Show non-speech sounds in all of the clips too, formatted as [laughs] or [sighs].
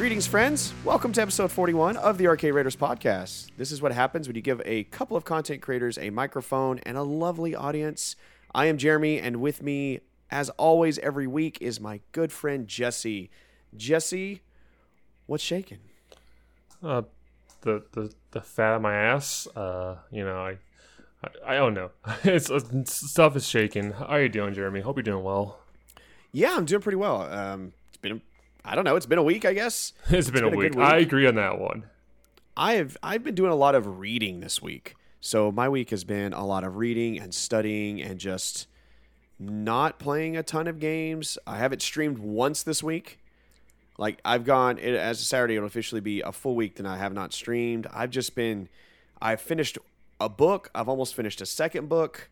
Greetings, friends. Welcome to episode 41 of the Arcade Raiders podcast. This is what happens when you give a couple of content creators a microphone and a lovely audience. I am Jeremy, and with me, as always, every week is my good friend Jesse. Jesse, what's shaking? Uh, the the the fat of my ass. Uh, you know, I I, I don't know. [laughs] it's uh, stuff is shaking. How are you doing, Jeremy? Hope you're doing well. Yeah, I'm doing pretty well. Um, it's been, I don't know, it's been a week, I guess. [laughs] it's been, a, been a week. good week. I agree on that one. I have I've been doing a lot of reading this week. So my week has been a lot of reading and studying and just not playing a ton of games. I haven't streamed once this week. Like I've gone it, as a Saturday it'll officially be a full week that I have not streamed. I've just been I've finished a book. I've almost finished a second book.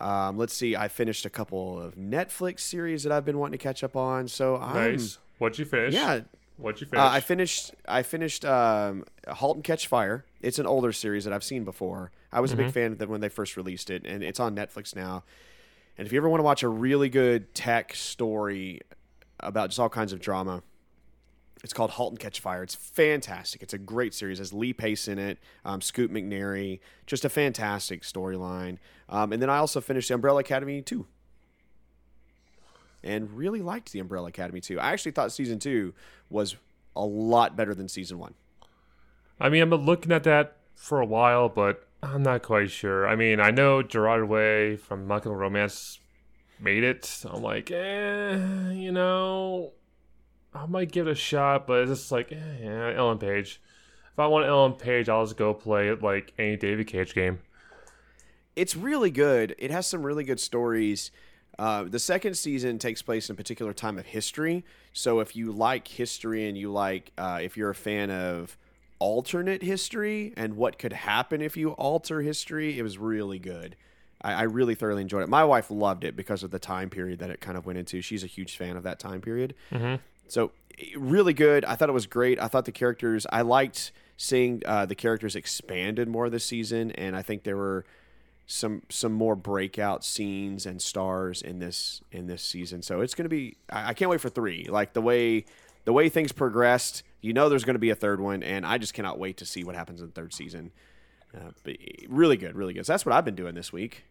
Um, let's see, I finished a couple of Netflix series that I've been wanting to catch up on. So I'm Nice. What'd you finish? yeah, What'd you finish? uh, I finished. I finished um, *Halt and Catch Fire*. It's an older series that I've seen before. I was a big fan of them when they first released it, and it's on Netflix now. And if you ever want to watch a really good tech story about just all kinds of drama, it's called *Halt and Catch Fire*. It's fantastic. It's a great series. It has Lee Pace in it, um, Scoot McNairy. Just a fantastic storyline. Um, and then I also finished *The Umbrella Academy* too and really liked the Umbrella Academy too. I actually thought season two was a lot better than season one. I mean, I've been looking at that for a while, but I'm not quite sure. I mean, I know Gerard Way from My Chemical Romance made it. I'm like, eh, you know, I might give it a shot, but it's just like, eh, yeah, Ellen Page. If I want Ellen Page, I'll just go play like any David Cage game. It's really good. It has some really good stories. Uh, the second season takes place in a particular time of history. So if you like history and you like, uh, if you're a fan of alternate history and what could happen if you alter history, it was really good. I, I really thoroughly enjoyed it. My wife loved it because of the time period that it kind of went into. She's a huge fan of that time period. So eh, really good. I thought it was great. I thought the characters. I liked seeing uh, the characters expanded more this season, and I think there were some some more breakout scenes and stars in this in this season. So it's going to be. I, I can't wait for three. Like the way the way things progressed, you know, there's going to be a third one, and I just cannot wait to see what happens in the third season. Uh, but really good, really good. So that's what I've been doing this week.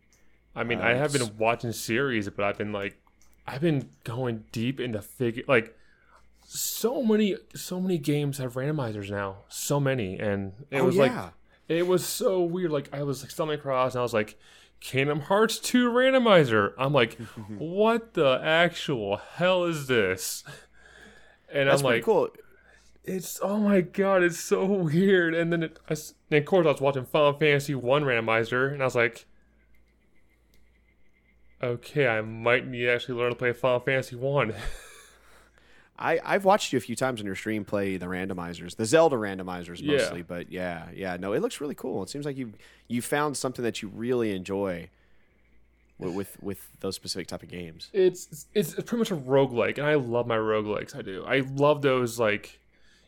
I mean, Uh, I have been watching series, but I've been like, I've been going deep into figure like so many so many games have randomizers now, so many, and it Oh, was yeah. like it was so weird. Like I was like stumbling across, and I was like, Kingdom Hearts two randomizer. I'm like, [laughs] what the actual hell is this? And That's I'm like, cool. it's oh my god, it's so weird. And then it, I of course I was watching Final Fantasy One randomizer, and I was like, okay, I might need to actually learn to play Final Fantasy One. [laughs] I, I've watched you a few times on your stream play the randomizers, the Zelda randomizers Yeah. mostly, but yeah, yeah, no, it looks really cool. It seems like you you found something that you really enjoy with with, with those specific type of games. it's it's pretty much a roguelike, and I love my roguelikes. I do. I love those like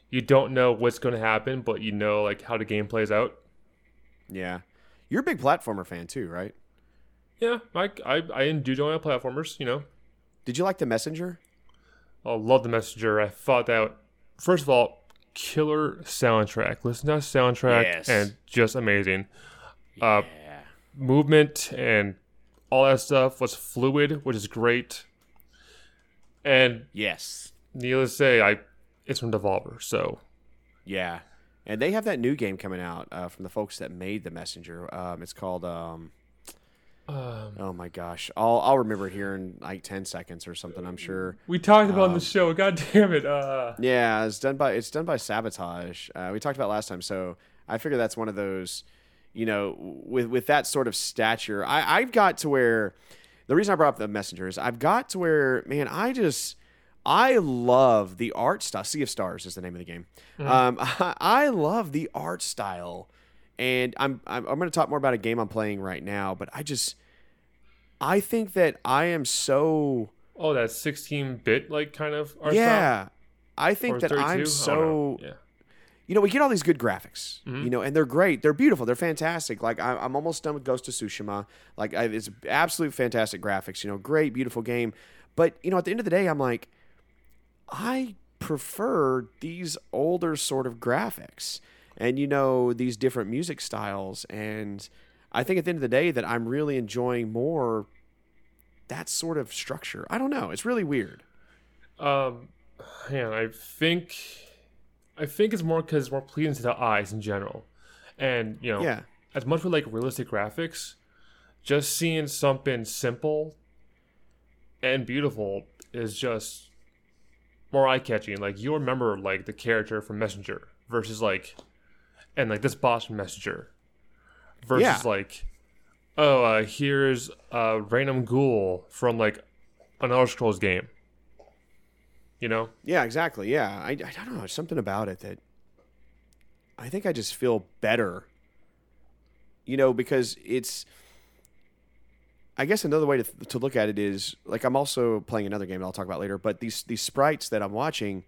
you don't know what's going to happen, but you know like how the game plays out. Yeah, you're a big platformer fan too, right? Yeah, I I, I do enjoy platformers. You know, Did you like the Messenger? I love the messenger. I thought that first of all, killer soundtrack. Listen to that soundtrack Yes. and just amazing. Uh, movement and all that stuff was fluid, which is great. And Yes. needless to say, I it's from Devolver, so Yeah. And they have that new game coming out uh, from the folks that made the Messenger. Um, it's called. Um, um, oh my gosh, I'll I'll remember it here in like ten seconds or something. I'm sure. we talked about Um, the show. God damn it! Uh, Yeah, it's done by it's done by Sabotage. Uh, we talked about it last time, so I figure that's one of those. you know, with with that sort of stature, I, I've got to where the reason I brought up the messengers, I've got to where, man, I just I love the art style. Sea of Stars is the name of the game. Um, I, [laughs] I love the art style, and I'm I'm, I'm going to talk more about a game I'm playing right now. But I just I think that I am so Oh, that 16-bit like kind of art yeah. I think Or that 32? I I'm so know. yeah. you know, we get all these good graphics, Mm-hmm. you know, and they're great. They're beautiful. They're fantastic. Like I, I'm almost done with Ghost of Tsushima. Like I, it's absolute fantastic graphics. You know, great, beautiful game. But you know, at the end of the day, I'm like, I prefer these older sort of graphics, and you know, these different music styles. And I think at the end of the day, that I'm really enjoying more that sort of structure. I don't know. It's really weird. Um, man, I think, I think it's more because it's more pleasing to the eyes in general, and you know, Yeah. as much with like realistic graphics, just seeing something simple and beautiful is just more eye catching. Like you remember like the character from Messenger versus like, and like this boss Messenger versus Yeah. like, oh, uh, here's a random ghoul from like an Elder Scrolls game. You know. Yeah, exactly. Yeah, I, I don't know. There's something about it that I think I just feel better. You know, because it's. I guess another way to, to look at it is like I'm also playing another game that I'll talk about later. But these these sprites that I'm watching,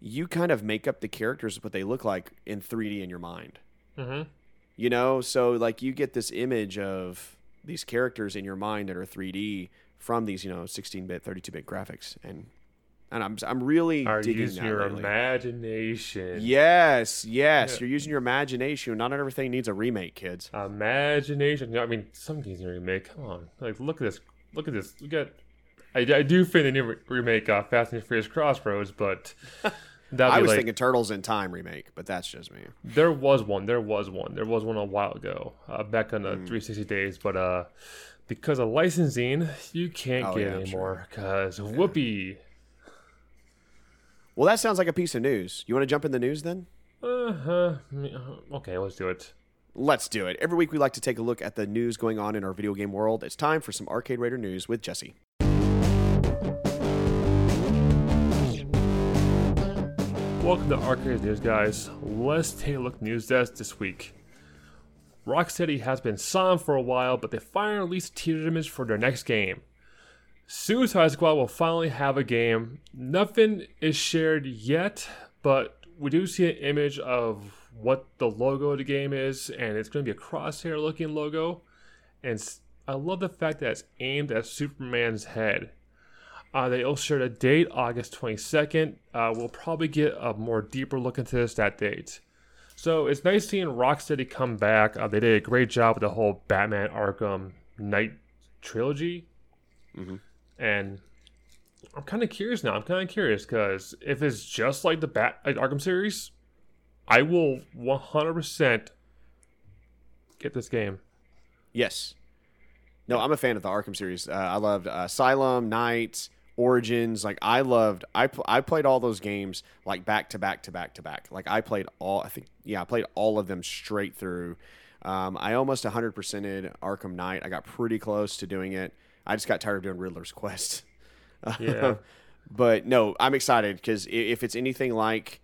you kind of make up the characters what they look like in 3D in your mind. Mm-hmm. You know, so like you get this image of these characters in your mind that are 3D from these you know 16-bit, 32-bit graphics, and and I'm I'm really Are digging using your lately. imagination. Yes, yes. Yeah. You're using your imagination. Not everything needs a remake, kids. Imagination. I mean, some games need to remake. Come on, like look at this. Look at this. Look at. I, I do think they need to remake uh, Fast and Furious Crossroads, but [laughs] that I was like, thinking Turtles in Time remake, but that's just me. there was one. There was one. There was one a while ago, uh, back on the Hmm. 360 days. But uh, because of licensing, you can't Oh, get yeah, it I'm anymore. Cause whoopee. Well, that sounds like a piece of news. You want to jump in the news then? Uh-huh. Okay, let's do it. Let's do it. Every week we like to take a look at the news going on in our video game world. It's time for some Arcade Raider news with Jesse. Welcome to Arcade News, guys. Let's take a look news desk this week. Rocksteady has been silent for a while, but they finally released a teaser image for their next game. Suicide Squad will finally have a game. Nothing is shared yet, but we do see an image of what the logo of the game is, and it's going to be a crosshair looking logo. And I love the fact that it's aimed at Superman's head. Uh, they also shared a date, August 22nd. Uh, we'll probably get a more deeper look into this that date. So it's nice seeing Rocksteady come back. Uh, they did a great job with the whole Batman Arkham Knight trilogy. And I'm kind of curious now. I'm kind of curious because if it's just like the Bat like Arkham series, I will 100% get this game. Yes. No, I'm a fan of the Arkham series. Uh, I loved uh, Asylum, Knight, Origins. Like I loved. I pl- I played all those games like back to back to back to back. Like I played all. I think yeah, I played all of them straight through. Um, I almost 100%ed Arkham Knight. I got pretty close to doing it. I just got tired of doing Riddler's Quest. [laughs] Yeah. but no, I'm excited because if it's anything like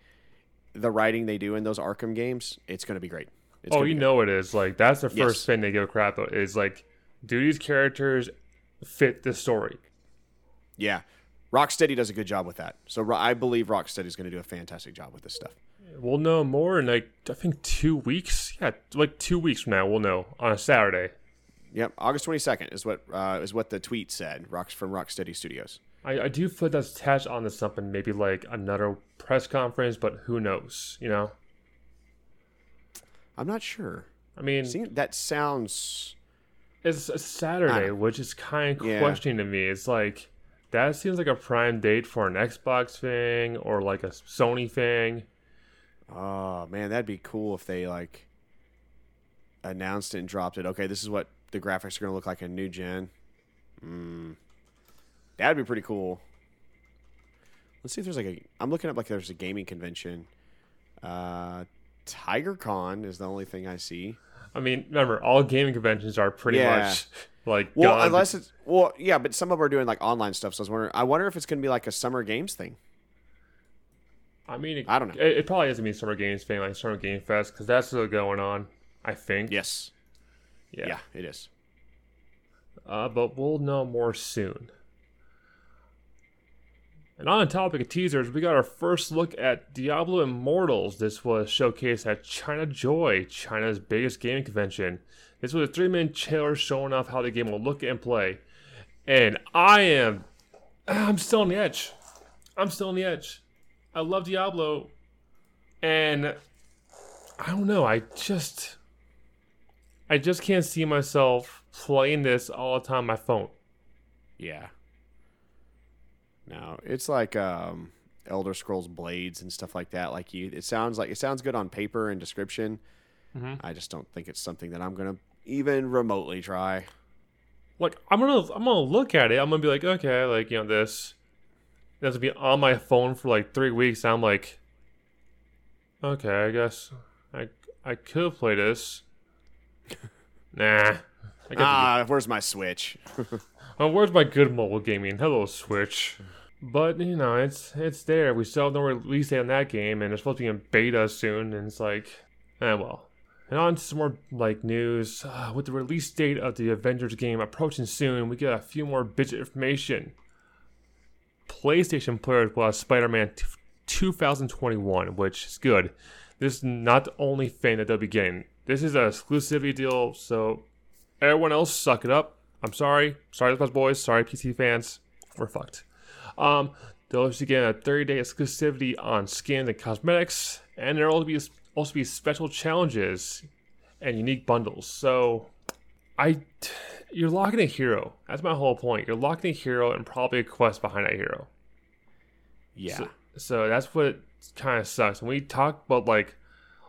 the writing they do in those Arkham games, it's going to be great. It's oh, you know it is. Like that's the first Yes. thing they give a crap about is like, do these characters fit the story? Yeah. Rocksteady does a good job with that. So I believe Rocksteady is going to do a fantastic job with this stuff. We'll know more in like I think two weeks. Yeah, like two weeks from now we'll know on a Saturday. Yep, August 22nd is what uh, is what the tweet said. Rocks from Rocksteady Studios. I, I do feel that's attached onto something, maybe like another press conference, but who knows? You know, I'm not sure. I mean, that sounds it's a Saturday, which is kind of Yeah. questioning to me. It's like that seems like a prime date for an Xbox thing or like a Sony thing. Oh man, that'd be cool if they like announced it and dropped it. Okay, this is what the graphics are going to look like in new gen. Mm. That'd be pretty cool. Let's see if there's like a. I'm looking up like there's a gaming convention. Uh, TigerCon is the only thing I see. I mean, remember, all gaming conventions are pretty Yeah. much like Well, gone. unless it's well, yeah, but some of them are doing like online stuff. So I was wondering. I wonder if it's going to be like a summer games thing. I mean, it, I don't know. It, it probably doesn't mean Summer Games thing, like Summer Game Fest, because that's still going on. I think. Yes. Yeah. Yeah, it is. Uh, but we'll know more soon. And on the topic of teasers, we got our first look at Diablo Immortals. This was showcased at China Joy, China's biggest gaming convention. This was a three minute trailer showing off how the game will look and play. And I am. [clears throat] I'm still on the edge. I'm still on the edge. I love Diablo. And I don't know. I just. I just can't see myself playing this all the time on my phone. Yeah. No, it's like um, Elder Scrolls Blades and stuff like that. Like you, it sounds like it sounds good on paper and description. Mhm. I just don't think it's something that I'm gonna even remotely try. Like I'm gonna I'm gonna look at it. I'm gonna be like, okay, like you know this. That's gonna be on my phone for like three weeks. I'm like, okay, I guess I I could play this. [laughs] nah. Ah, where's my Switch? [laughs] oh, where's my good mobile gaming? Hello, Switch. But you know, it's it's there. We still have no release date on that game, and it's supposed to be in beta soon. And it's like, eh, well. And on to some more like news. Uh, with the release date of the Avengers game approaching soon, we get a few more bit of information. PlayStation players will have Spider-Man t- 2021, which is good. This is not the only thing that they'll be getting. This is an exclusivity deal, so everyone else suck it up. I'm sorry. Sorry, Xbox boys. Sorry, PC fans. We're fucked. Um, they'll also get a 30-day exclusivity on skins and cosmetics, and there'll also be also be special challenges and unique bundles. So, I, you're locking a hero. That's my whole point. You're locking a hero and probably a quest behind that hero. Yeah. So, so that's what kind of sucks. When we talk about like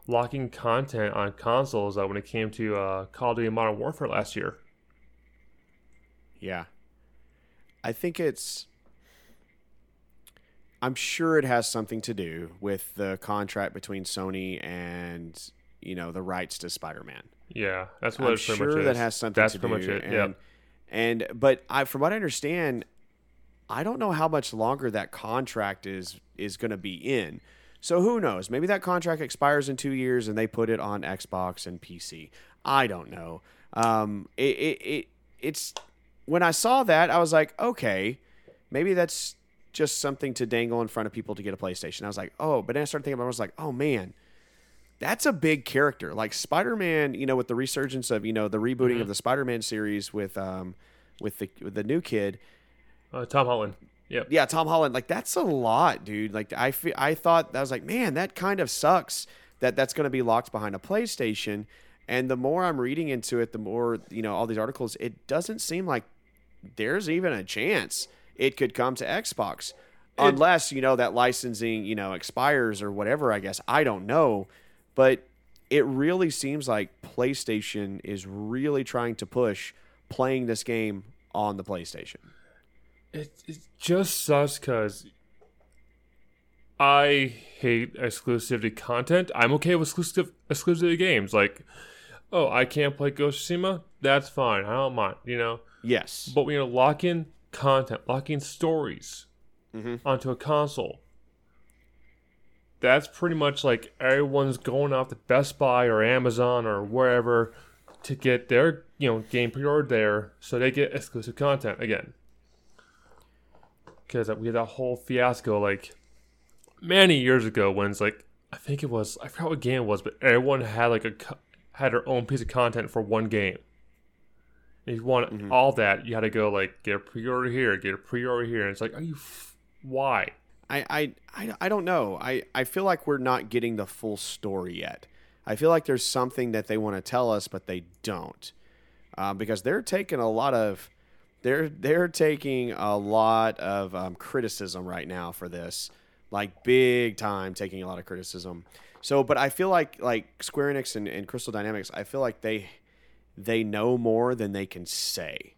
locking content on consoles, uh, when it came to uh, Call of Duty Modern Warfare last year, Yeah. I think it's. I'm sure it has something to do with the contract between Sony and you know the rights to Spider-Man. yeah, that's what I'm it pretty sure much that has something That's to pretty do. much it. And, yeah, and but I, from what I understand, I don't know how much longer that contract is is going to be in. So who knows? Maybe that contract expires in two years and they put it on Xbox and PC. I don't know. Um, it, it, it it's when I saw that I was like, okay, maybe that's just something to dangle in front of people to get a PlayStation. I was like, oh, but then I started thinking about. it, I was like, oh man, that's a big character. Like Spider Man, you know, with the resurgence of you know the rebooting of the Spider Man series with um with the with the new kid. uh, Tom Holland. Yep. Yeah, Tom Holland. Like that's a lot, dude. Like I fe- I thought I was like, man, that kind of sucks that that's going to be locked behind a PlayStation. And the more I'm reading into it, the more you know all these articles. It doesn't seem like there's even a chance it could come to Xbox, unless you know that licensing you know expires or whatever. I guess I don't know, but it really seems like PlayStation is really trying to push playing this game on the PlayStation. It, it just sucks because I hate exclusivity content. I'm okay with exclusive exclusivity games. Like, oh, I can't play Ghost of Tsushima. That's fine. I don't mind. You know. Yes. But when you're locking content, locking stories Mhm. onto a console, that's pretty much like everyone's going off to Best Buy or Amazon or wherever to get their you know game pre-ordered there, so they get exclusive content again. Because we had that whole fiasco like many years ago when it's like I think it was I forgot what game it was, but everyone had like a had their own piece of content for one game. If you want all that, you had to go like get a pre-order here, get a pre-order here, and it's like, are you? F- why? I, I, I, I don't know. I, I feel like we're not getting the full story yet. I feel like there's something that they want to tell us, but they don't, uh, because they're taking a lot of, they're they're taking a lot of um, criticism right now for this, like big time taking a lot of criticism. So, but I feel like like Square Enix and, and Crystal Dynamics, I feel like they they know more than they can say.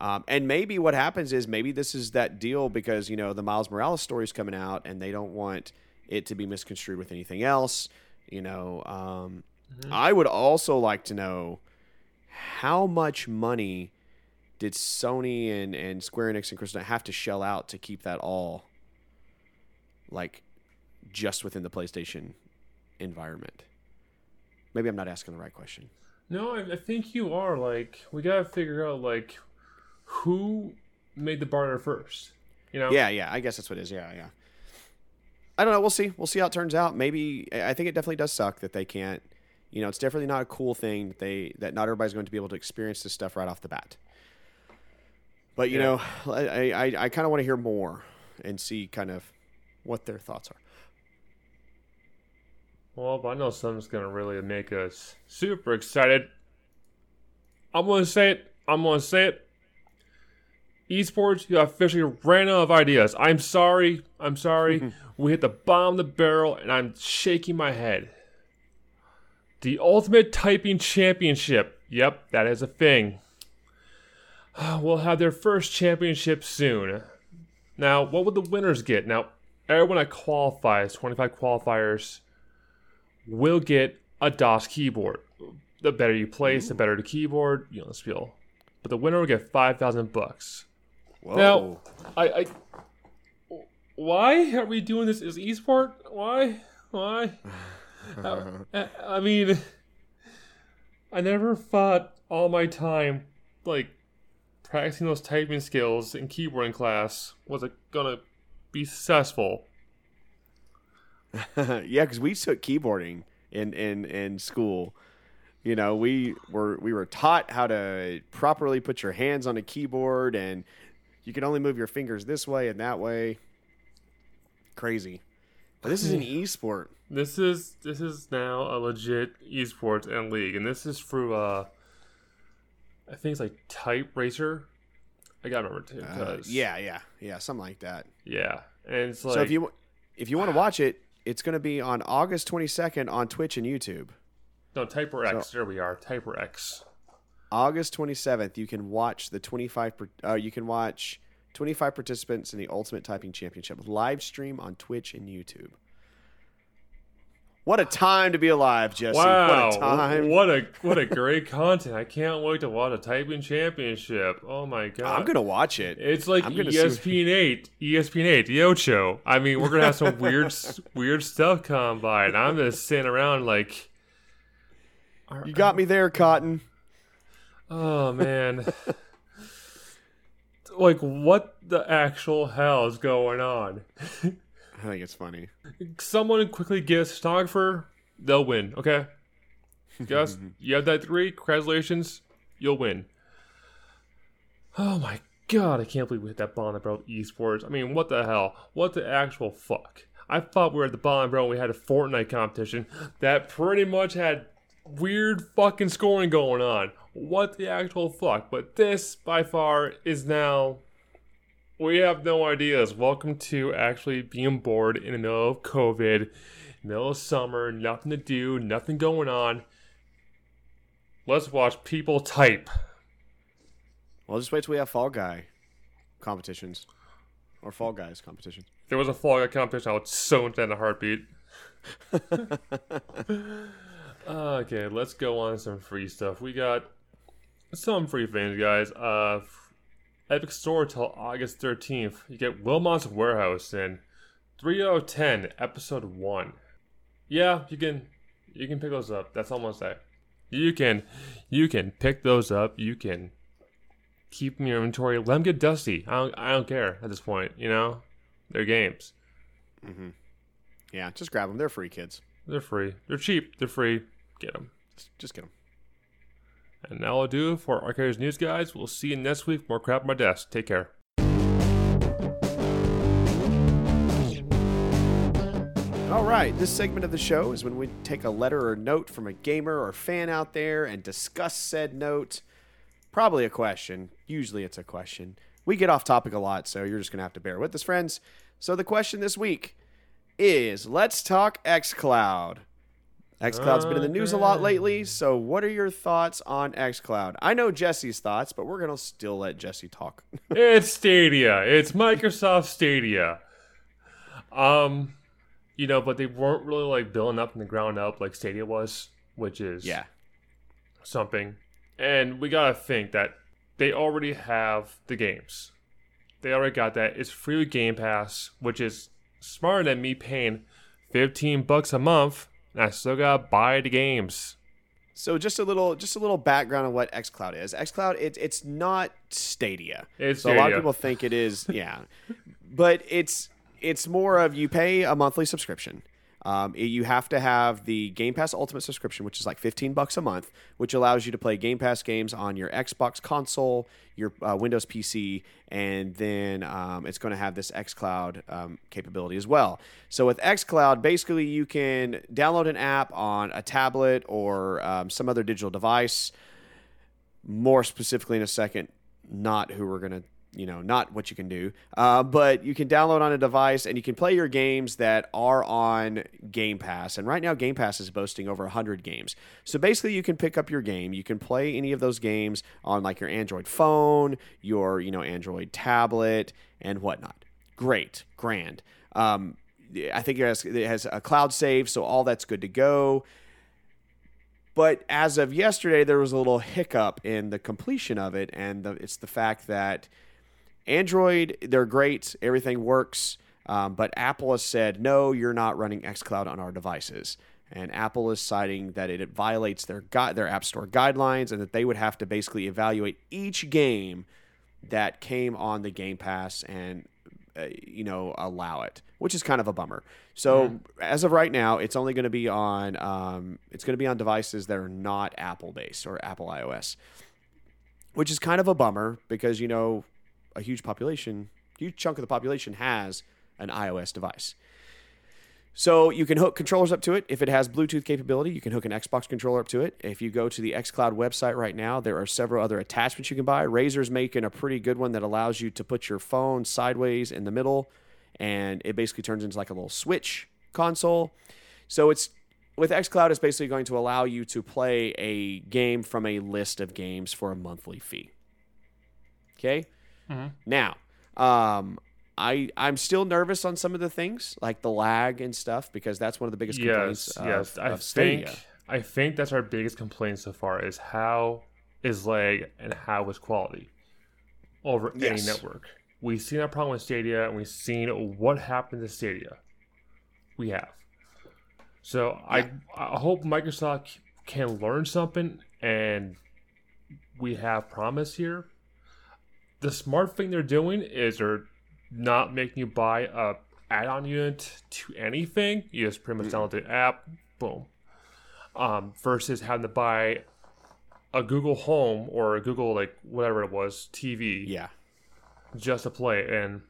Um, and maybe what happens is maybe this is that deal because you know the Miles Morales story is coming out and they don't want it to be misconstrued with anything else. You know, um, I would also like to know how much money did Sony and, and Square Enix and Crystal have to shell out to keep that all like just within the PlayStation environment? Maybe I'm not asking the right question. No, I, I think you are. Like, we gotta figure out like who made the barter first. You know? Yeah, yeah. I guess that's what it is. Yeah, yeah. I don't know. We'll see. We'll see how it turns out. Maybe I think it definitely does suck that they can't. You know, it's definitely not a cool thing that they that not everybody's going to be able to experience this stuff right off the bat. But you Yeah. know, I I, I kind of want to hear more and see kind of what their thoughts are. Well, but I know something's gonna really make us super excited. I'm gonna say it. I'm gonna say it. Esports, you officially ran out of ideas. I'm sorry. I'm sorry. [laughs] we hit the bottom of the barrel, and I'm shaking my head. The Ultimate Typing Championship. Yep, that is a thing. [sighs] We'll have their first championship soon. Now, what would the winners get? Now, everyone that qualifies, 25 qualifiers, will get a Das keyboard. The better you place, the better the keyboard. You know the spiel. But the winner will get five thousand bucks. Whoa. Now, I, I, why are we doing this as esport? Why? Why? I, uh, [laughs] uh, I mean, I never thought all my time, like, practicing those typing skills in keyboarding class was it gonna be successful. [laughs] yeah, because we took keyboarding in, in in school. You know, we were we were taught how to properly put your hands on a keyboard, and you can only move your fingers this way and that way. Crazy, but this is an e-sport. This is this is now a legit esports and league, and this is through uh, I think it's like Type Racer. I gotta remember too. Uh, yeah, yeah, yeah, something like that. yeah, and it's like so if you if you want to watch it, it's going to be on August twenty second on Twitch and YouTube. no Typer X. there we are, Typer X. August twenty seventh, you can watch the twenty five. Uh, you can watch twenty five participants in the Ultimate Typing Championship live stream on Twitch and YouTube. What a time to be alive, Jesse! Wow, What a time! what a what a great content! I can't wait to watch a typing championship. Oh my god, I'm gonna watch it. It's like E I'm see ESPN eight, ESPN eight, the Ocho. I mean, we're gonna have some weird, [laughs] weird stuff come by, and I'm just sitting around like, You got me there, Cotton. oh man, [laughs] like what the actual hell is going on? [laughs] I think it's funny. Someone quickly get photographer, they'll win. Okay, [laughs] Gus, you have that three. Congratulations, you'll win. Oh my god, I can't believe we hit that bottom about esports. I mean, what the hell? What the actual fuck? I thought we were at the bottom, bro. We had a Fortnite competition that pretty much had weird fucking scoring going on. What the actual fuck? But this, by far, is now. We have no ideas. Welcome to actually being bored in the middle of COVID, middle of summer, nothing to do, nothing going on. Let's watch people type. Well, just wait till we have Fall Guy competitions or Fall Guys competitions. If there was a Fall Guy competition, I would so into that in a heartbeat. [laughs] okay, let's go on some free stuff. We got some free things, guys. Uh, Epic Store till August 13th. You get Wilmot's Warehouse in 3 out of 10, episode 1. Yeah, you can you can pick those up. That's all I'm gonna say. You can you can pick those up. You can keep them in your inventory. Let them get dusty. I don't I don't care at this point. You know, they're games. Mm-hmm. Yeah, just grab them. They're free, kids. They're free. They're cheap. They're free. Get them. Just, just get them. And now I'll do for Arcades News, guys. We'll see you next week. More crap on my desk. Take care. All right, this segment of the show is when we take a letter or note from a gamer or fan out there and discuss said note. Probably a question. Usually it's a question. We get off topic a lot, so you're just going to have to bear with us, friends. So the question this week is let's talk xCloud. xCloud's been in the news a lot lately, so what are your thoughts on xCloud? I know Jesse's thoughts, but we're going to still let Jesse talk. [laughs] it's Stadia. It's Microsoft Stadia. Um, you know, but they weren't really like building up from the ground up like Stadia was. which is Yeah. something. And we gotta think that they already have the games. They already got that. It's free with Game Pass, which is smarter than me paying fifteen bucks a month, I still gotta buy the games. So just a little, just a little background on what XCloud is. XCloud, it's it's not Stadia. It's so a lot of people think it is, yeah, but it's it's more of you pay a monthly subscription. Um, it- you have to have the Game Pass Ultimate subscription, which is like fifteen bucks a month, which allows you to play Game Pass games on your Xbox console, your uh, Windows PC, and then um, it's going to have this XCloud um, capability as well. So with XCloud, basically you can download an app on a tablet or um, some other digital device more specifically in a second, not who we're gonna, you know, not what you can do, uh, but you can download on a device and you can play your games that are on Game Pass. And right now, Game Pass is boasting over 100 games. So basically, you can pick up your game, you can play any of those games on like your Android phone, your you know Android tablet, and whatnot. Great, grand. Um, I think it has, it has a cloud save, so all that's good to go. But as of yesterday, there was a little hiccup in the completion of it, and the, it's the fact that Android, they're great, everything works, um, but Apple has said, no, you're not running xCloud on our devices. And Apple is citing that it violates their gui- their App Store guidelines, and that they would have to basically evaluate each game that came on the Game Pass and uh, you know allow it, which is kind of a bummer. So as of right now, it's only going to be on um, it's going to be on devices that are not Apple based or Apple iOS, which is kind of a bummer because you know a huge population, huge chunk of the population has an iOS device. So you can hook controllers up to it. If it has Bluetooth capability, you can hook an Xbox controller up to it. If you go to the xCloud website right now, there are several other attachments you can buy. Razer's making a pretty good one that allows you to put your phone sideways in the middle, and it basically turns into like a little Switch console. So it's with xCloud, it's basically going to allow you to play a game from a list of games for a monthly fee. Okay. Now, um, I I'm still nervous on some of the things like the lag and stuff because that's one of the biggest complaints Yes, of, yes. I of Stadia. think I think that's our biggest complaint so far is how is lag and how is quality over any network. We've seen that problem with Stadia and we've seen what happened to Stadia. We have. So I I hope Microsoft can learn something and we have promise here. The smart thing they're doing is they're not making you buy a add-on unit to anything. You just pretty much download the app, boom. Um, versus having to buy a Google Home or a Google like whatever it was TV Yeah. just to play. And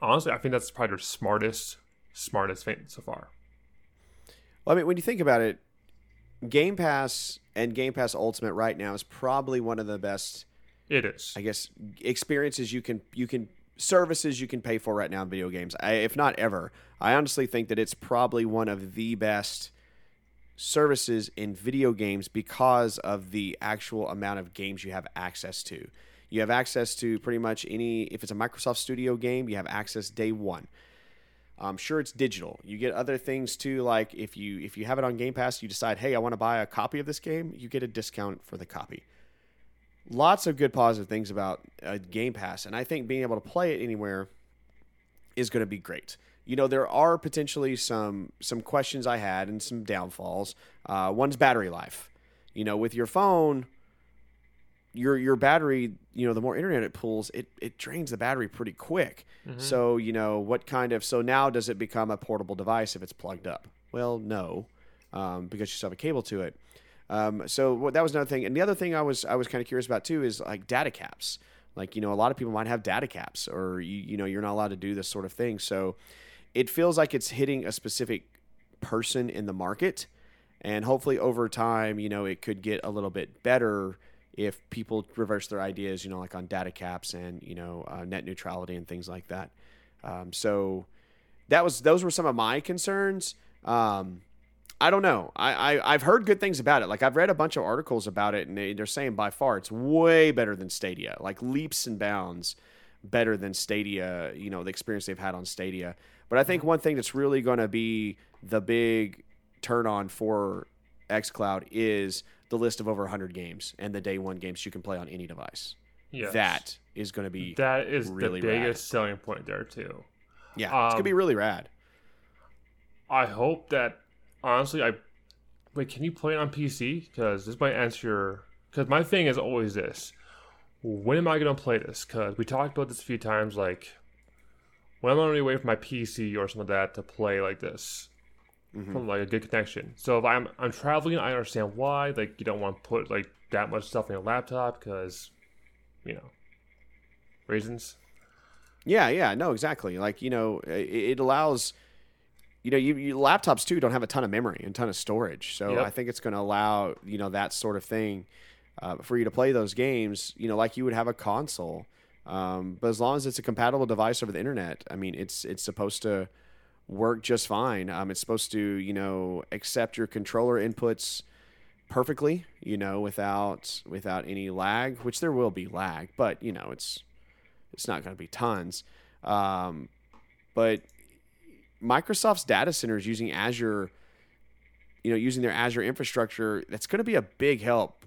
honestly, I think that's probably their smartest, smartest thing so far. Well, I mean, when you think about it, Game Pass and Game Pass Ultimate right now is probably one of the best, It is. I guess, experiences you can you can services you can pay for right now in video games. I, if not ever, I honestly think that it's probably one of the best services in video games because of the actual amount of games you have access to. You have access to pretty much any if it's a Microsoft Studio game, you have access day one. I'm sure, it's digital. You get other things too, like if you if you have it on Game Pass, you decide, hey, I want to buy a copy of this game, you get a discount for the copy. Lots of good positive things about uh, Game Pass, and I think being able to play it anywhere is going to be great. You know, there are potentially some some questions I had and some downfalls. Uh, one's battery life. You know, with your phone, your your battery, you know, the more internet it pulls, it it drains the battery pretty quick. So, you know, what kind of so now does it become a portable device if it's plugged up? Well, no, um, because you still have a cable to it. Um, so that was another thing. And the other thing I was I was kind of curious about too is like data caps. Like you know, a lot of people might have data caps, or you, you know, you're not allowed to do this sort of thing. So it feels like it's hitting a specific person in the market, and hopefully over time, you know, it could get a little bit better if people reverse their ideas, you know, like on data caps and you know uh, net neutrality and things like that. Um, so that was those were some of my concerns. Um, I don't know. I, I I've heard good things about it. Like I've read a bunch of articles about it, and they, they're saying by far it's way better than Stadia, like leaps and bounds better than Stadia. You know the experience they've had on Stadia. But I think one thing that's really going to be the big turn on for xCloud is the list of over 100 games and the day one games you can play on any device. Yes. That is going to be that is really the rad. biggest selling point there too. yeah, it's going to um, be really rad. I hope that honestly, I wait. Can you play it on PC? Because this might answer your. Because my thing is always this: when am I gonna play this? Because we talked about this a few times. Like, when am I gonna wait for my PC or something like that to play like this Mhm. from like a good connection? So if I'm I'm traveling, I understand why. Like, you don't want to put like that much stuff in your laptop because, you know, reasons. Yeah, yeah, no, exactly. Like you know, it, it allows. You know, you, you laptops too don't have a ton of memory and ton of storage, so Yep. I think it's going to allow you know that sort of thing uh, for you to play those games. You know, like you would have a console, um, but as long as it's a compatible device over the internet, I mean, it's it's supposed to work just fine. Um, it's supposed to you know accept your controller inputs perfectly, you know, without without any lag, which there will be lag, but you know, it's it's not going to be tons. Um, but Microsoft's data centers using Azure, you know, using their Azure infrastructure, that's going to be a big help,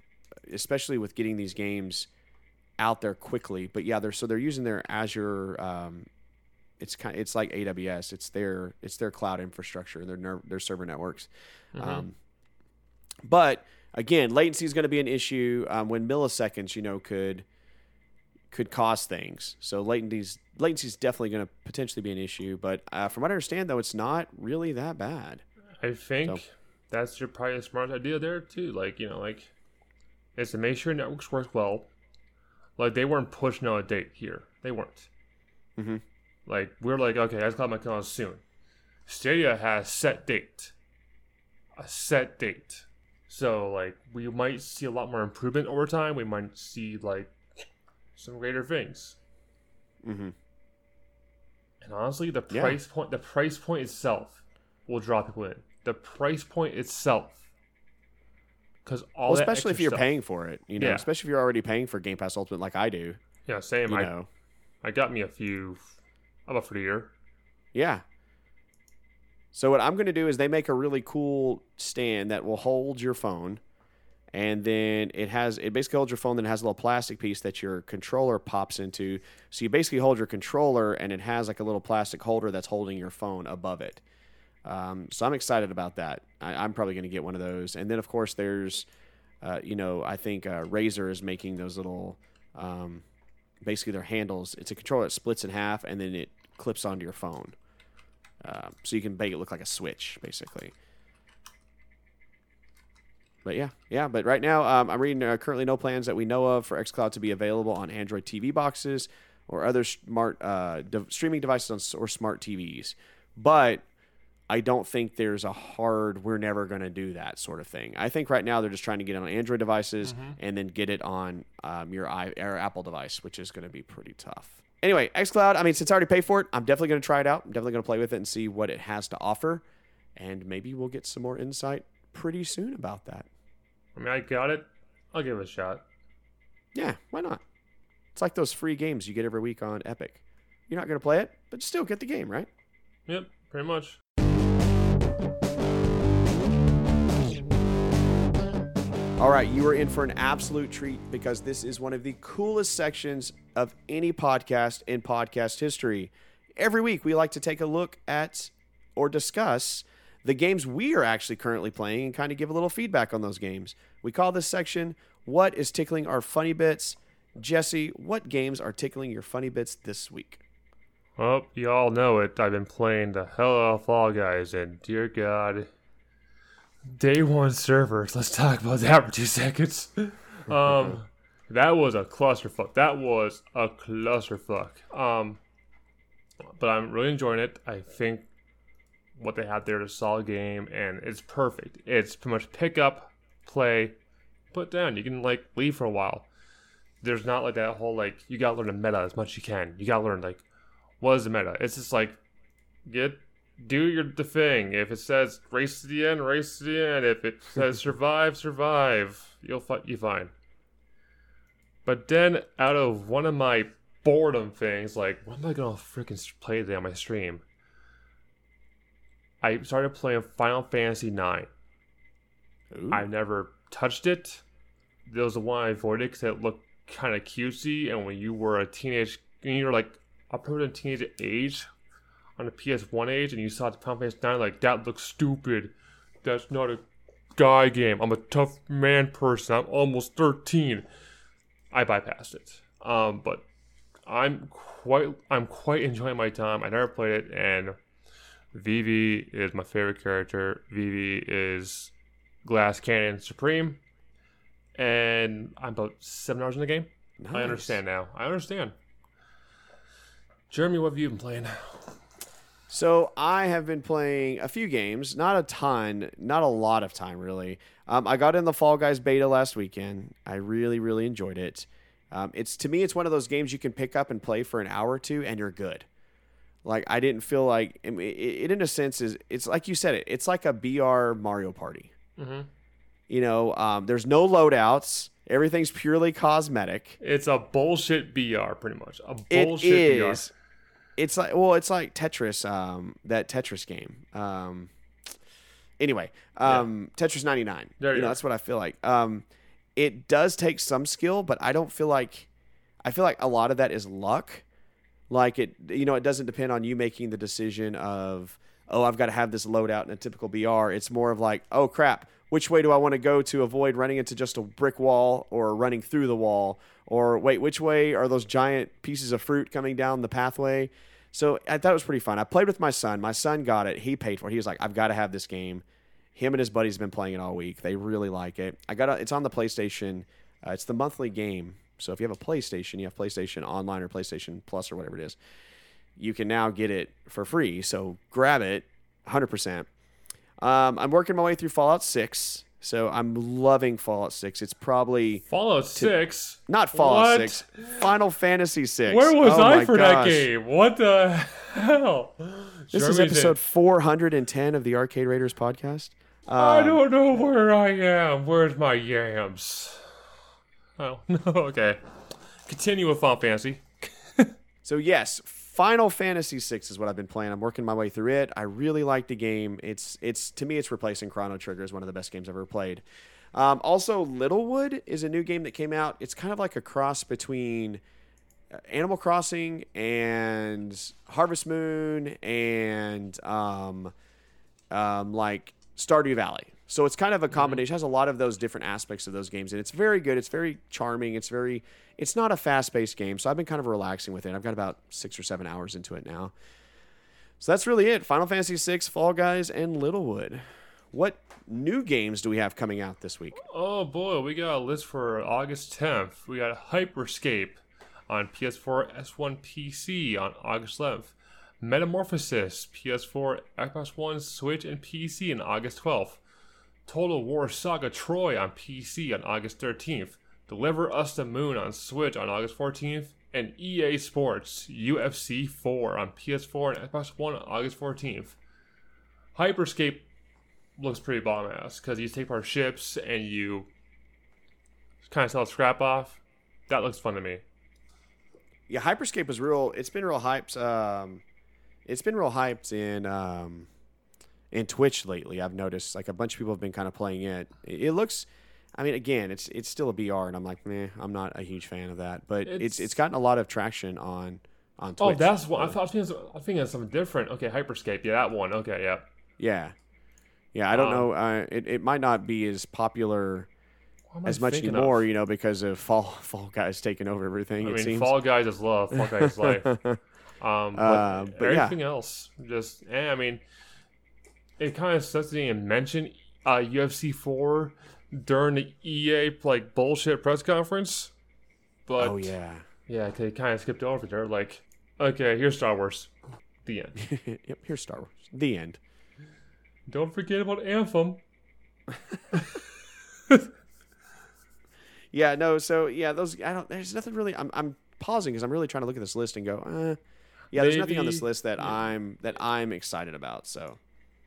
especially with getting these games out there quickly. But yeah, they're so they're using their Azure. Um, it's kind, it's like AWS. It's their it's their cloud infrastructure, their ner- their server networks. Um, but again, latency is going to be an issue um, when milliseconds, you know, could could cause things. So latency's latency is definitely going to potentially be an issue. But uh, from what I understand, though, it's not really that bad. I think So- that's your probably a smart idea there too. Like you know, like is to make sure networks work well. Like they weren't pushing out a date here. They weren't. Mhm. Like we're like, okay, that's might my out soon. Stadia has set date. A set date. So like we might see a lot more improvement over time. We might see like some greater things. Mm-hmm. And honestly, the Yeah. price point the price point itself will draw people in. The price point itself. Because all Well, especially if you're stuff- paying for it, you know, Yeah. especially if you're already paying for Game Pass Ultimate like I do, Yeah, same. you I, know. I got me a few about for the year. Yeah. So what I'm going to do is they make a really cool stand that will hold your phone and then it has it basically holds your phone then it has a little plastic piece that your controller pops into. So you basically hold your controller and it has like a little plastic holder that's holding your phone above it. Um, so I'm excited about that. I, I'm probably going to get one of those. And then of course there's uh, you know, I think uh, is making those little um, basically their handles. It's a controller that splits in half and then it clips onto your phone. Uh, so you can make it look like a switch, basically. But yeah, yeah. But right now, um, I'm reading uh, currently no plans that we know of for XCloud to be available on Android TV boxes or other smart uh, de- streaming devices on, or smart TVs. But I don't think there's a hard we're never going to do that sort of thing. I think right now they're just trying to get it on Android devices and then get it on um, your i or Apple device, which is going to be pretty tough. Anyway, XCloud, I mean, since I already paid for it, I'm definitely going to try it out. I'm definitely going to play with it and see what it has to offer. And maybe we'll get some more insight pretty soon about that. I mean, I got it. I'll give it a shot. Yeah, why not? It's like those free games you get every week on Epic. You're not going to play it, but you still get the game, right? Yep, pretty much. All right, you are in for an absolute treat because this is one of the coolest sections of any podcast in podcast history. Every week, we like to take a look at or discuss the games we are actually currently playing and kind of give a little feedback on those games. We call this section What is Tickling Our Funny Bits? Jesse, what games are tickling your funny bits this week? Well, you all know it. I've been playing the hell out of Fall Guys, and dear God, day one servers. Let's talk about that for two [laughs] seconds. Um, that was a clusterfuck. That was a clusterfuck. Um, but I'm really enjoying it. I think what they had there is a solid game, and it's perfect. It's pretty much pick up, play, put down. You can like leave for a while. There's not like that whole like you gotta learn the meta as much as you can. You gotta learn like what is the meta? It's just like get do your the thing. If it says race to the end, race to the end. If it [laughs] says survive, survive. You'll fi- you fine. But then out of one of my boredom things, like what am I gonna freaking play today on my stream? I started playing Final Fantasy IX. Ooh. I've never touched it. There was the one I avoided because it looked kind of cutesy. And when you were a teenage, when you were like approaching teenage age on the PS1 age, and you saw the Final Fantasy 9, like that looks stupid. That's not a guy game. I'm a tough man person. I'm almost 13. I bypassed it. Um, but I'm quite I'm quite enjoying my time. I never played it, and Vivi is my favorite character. Vivi is Glass Cannon Supreme, and I'm about seven hours in the game. I understand now. I understand. Jeremy, what have you been playing? So I have been playing a few games, not a ton, not a lot of time really. Um, I got in the Fall Guys beta last weekend. I really, really enjoyed it. Um, it's to me, it's one of those games you can pick up and play for an hour or two, and you're good. Like I didn't feel like it, it in a sense is it's like you said it. It's like a BR Mario Party. Mm-hmm. You know, um, there's no loadouts. Everything's purely cosmetic. It's a bullshit BR, pretty much. A It bullshit is. It's like well, it's like Tetris, um, that Tetris game. Um, anyway, um, Tetris 99. There you you know, that's what I feel like. Um, it does take some skill, but I don't feel like I feel like a lot of that is luck. Like it, you know, it doesn't depend on you making the decision of, oh, I've got to have this loadout in a typical BR. It's more of like, oh crap, which way do I want to go to avoid running into just a brick wall or running through the wall? Or wait, which way are those giant pieces of fruit coming down the pathway? So I thought it was pretty fun. I played with my son. My son got it. He paid for it. He was like, I've got to have this game. Him and his buddies have been playing it all week. They really like it. I got it. It's on the PlayStation. Uh, it's the monthly game. So if you have a PlayStation, you have PlayStation Online or PlayStation Plus or whatever it is, you can now get it for free. So grab it, 100%. Um, I'm working my way through Fallout 6. So I'm loving Fallout 6. It's probably Fallout 6? not Fallout What? 6, Final Fantasy 6. Where was Oh I for that game? What the hell? This is in- episode 410 of the Arcade Raiders podcast. I Um, don't know where I am. Where's my yams? Oh, [laughs] no, okay. Continue with Final Fantasy. [laughs] So yes, Final Fantasy VI is what I've been playing. I'm working my way through it. I really like the game. It's it's to me it's replacing Chrono Trigger as one of the best games I've ever played. Um, also, Littlewood is a new game that came out. It's kind of like a cross between uh, Animal Crossing and Harvest Moon and um, um, like Stardew Valley. So it's kind of a mm-hmm. combination. It has a lot of those different aspects of those games, and it's very good. It's very charming. It's very. It's not a fast-paced game, so I've been kind of relaxing with it. I've got about six or seven hours into it now. So that's really it. Final Fantasy VI, Fall Guys, and Littlewood. What new games do we have coming out this week? Oh boy, we got a list for August 10th. We got Hyperscape on PS4, S1, PC on August 11th. Metamorphosis, PS4, Xbox One, Switch, and PC on August 12th. Total War Saga Troy on PC on August 13th. Deliver Us the Moon on Switch on August 14th. And EA Sports UFC 4 on PS4 and Xbox One on August 14th. Hyperscape looks pretty bomb ass because you take apart ships and you kind of sell scrap off. That looks fun to me. Yeah, Hyperscape was real. It's been real hyped. Um, it's been real hyped in um, in Twitch lately. I've noticed like a bunch of people have been kind of playing it. It, looks. I mean, again, it's it's still a BR, and I'm like, meh, I'm not a huge fan of that. But it's it's, It's- gotten a lot of traction on on Twitch. Oh, that's what I thought. I was thinking, I was thinking something different. Okay, Hyperscape. Yeah, that one. Okay, yeah. Yeah, yeah. I don't Um, know. Uh, it it might not be as popular What am I as much anymore, Of? you know, because of Fall [laughs] Fall Guys taking over everything. I it mean, seems. Fall Guys is love. Fall Guys is life. [laughs] Um, but, Uh, but yeah. everything else, just eh, I mean, it kind of sucks they didn't mention uh, UFC four during the EA like bullshit press conference. But oh yeah. yeah, they kind of skipped over. They're like, okay, here's Star Wars. The end. [laughs] yep. Here's Star Wars. The end. Don't forget about Anthem. [laughs] Yeah, no. So yeah, those. I don't. There's nothing really. I'm. I'm pausing because I'm really trying to look at this list and go. Uh, yeah, there's nothing on this list that I'm that I'm excited about. So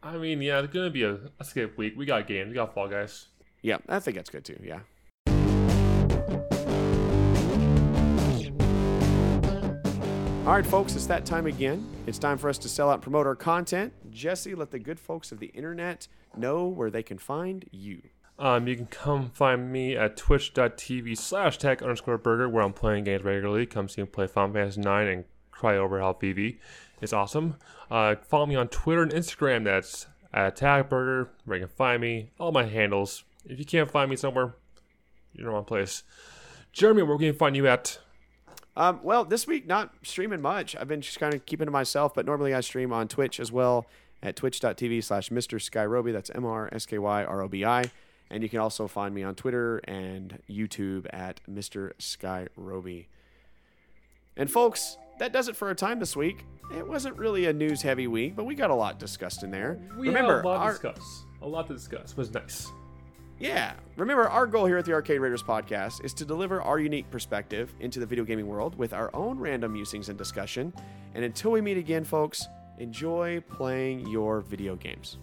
I mean, yeah, it's gonna be a, a skip week. We got games. We got Fall Guys. yeah, I think that's good too. Yeah. All right, folks, it's that time again. It's time for us to sell out and promote our content. Jesse, let the good folks of the internet know where they can find you. Um, you can come find me at twitch.tv slash tech underscore burger where I'm playing games regularly. Come see me play Final Fantasy 9 and cry over how Vivi It's awesome. Uh, follow me on Twitter and Instagram. That's at tag burger where you can find me. All my handles. If you can't find me somewhere, you're in the wrong place. Jeremy, where can you find you at? Um, well, this week not streaming much. I've been just kind of keeping to myself, but normally I stream on Twitch as well at twitch.tv slash Mr. Skyrobi. That's M R S K Y R O B I. And you can also find me on Twitter and YouTube at Mr. Skyrobi. And folks, that does it for our time this week. It wasn't really a news heavy week, but we got a lot discussed in there. We Remember, had a lot our, to discuss. A lot to discuss. It was nice. yeah. Remember, our goal here at the Arcade Raiders podcast is to deliver our unique perspective into the video gaming world with our own random musings and discussion. And until we meet again, folks, enjoy playing your video games.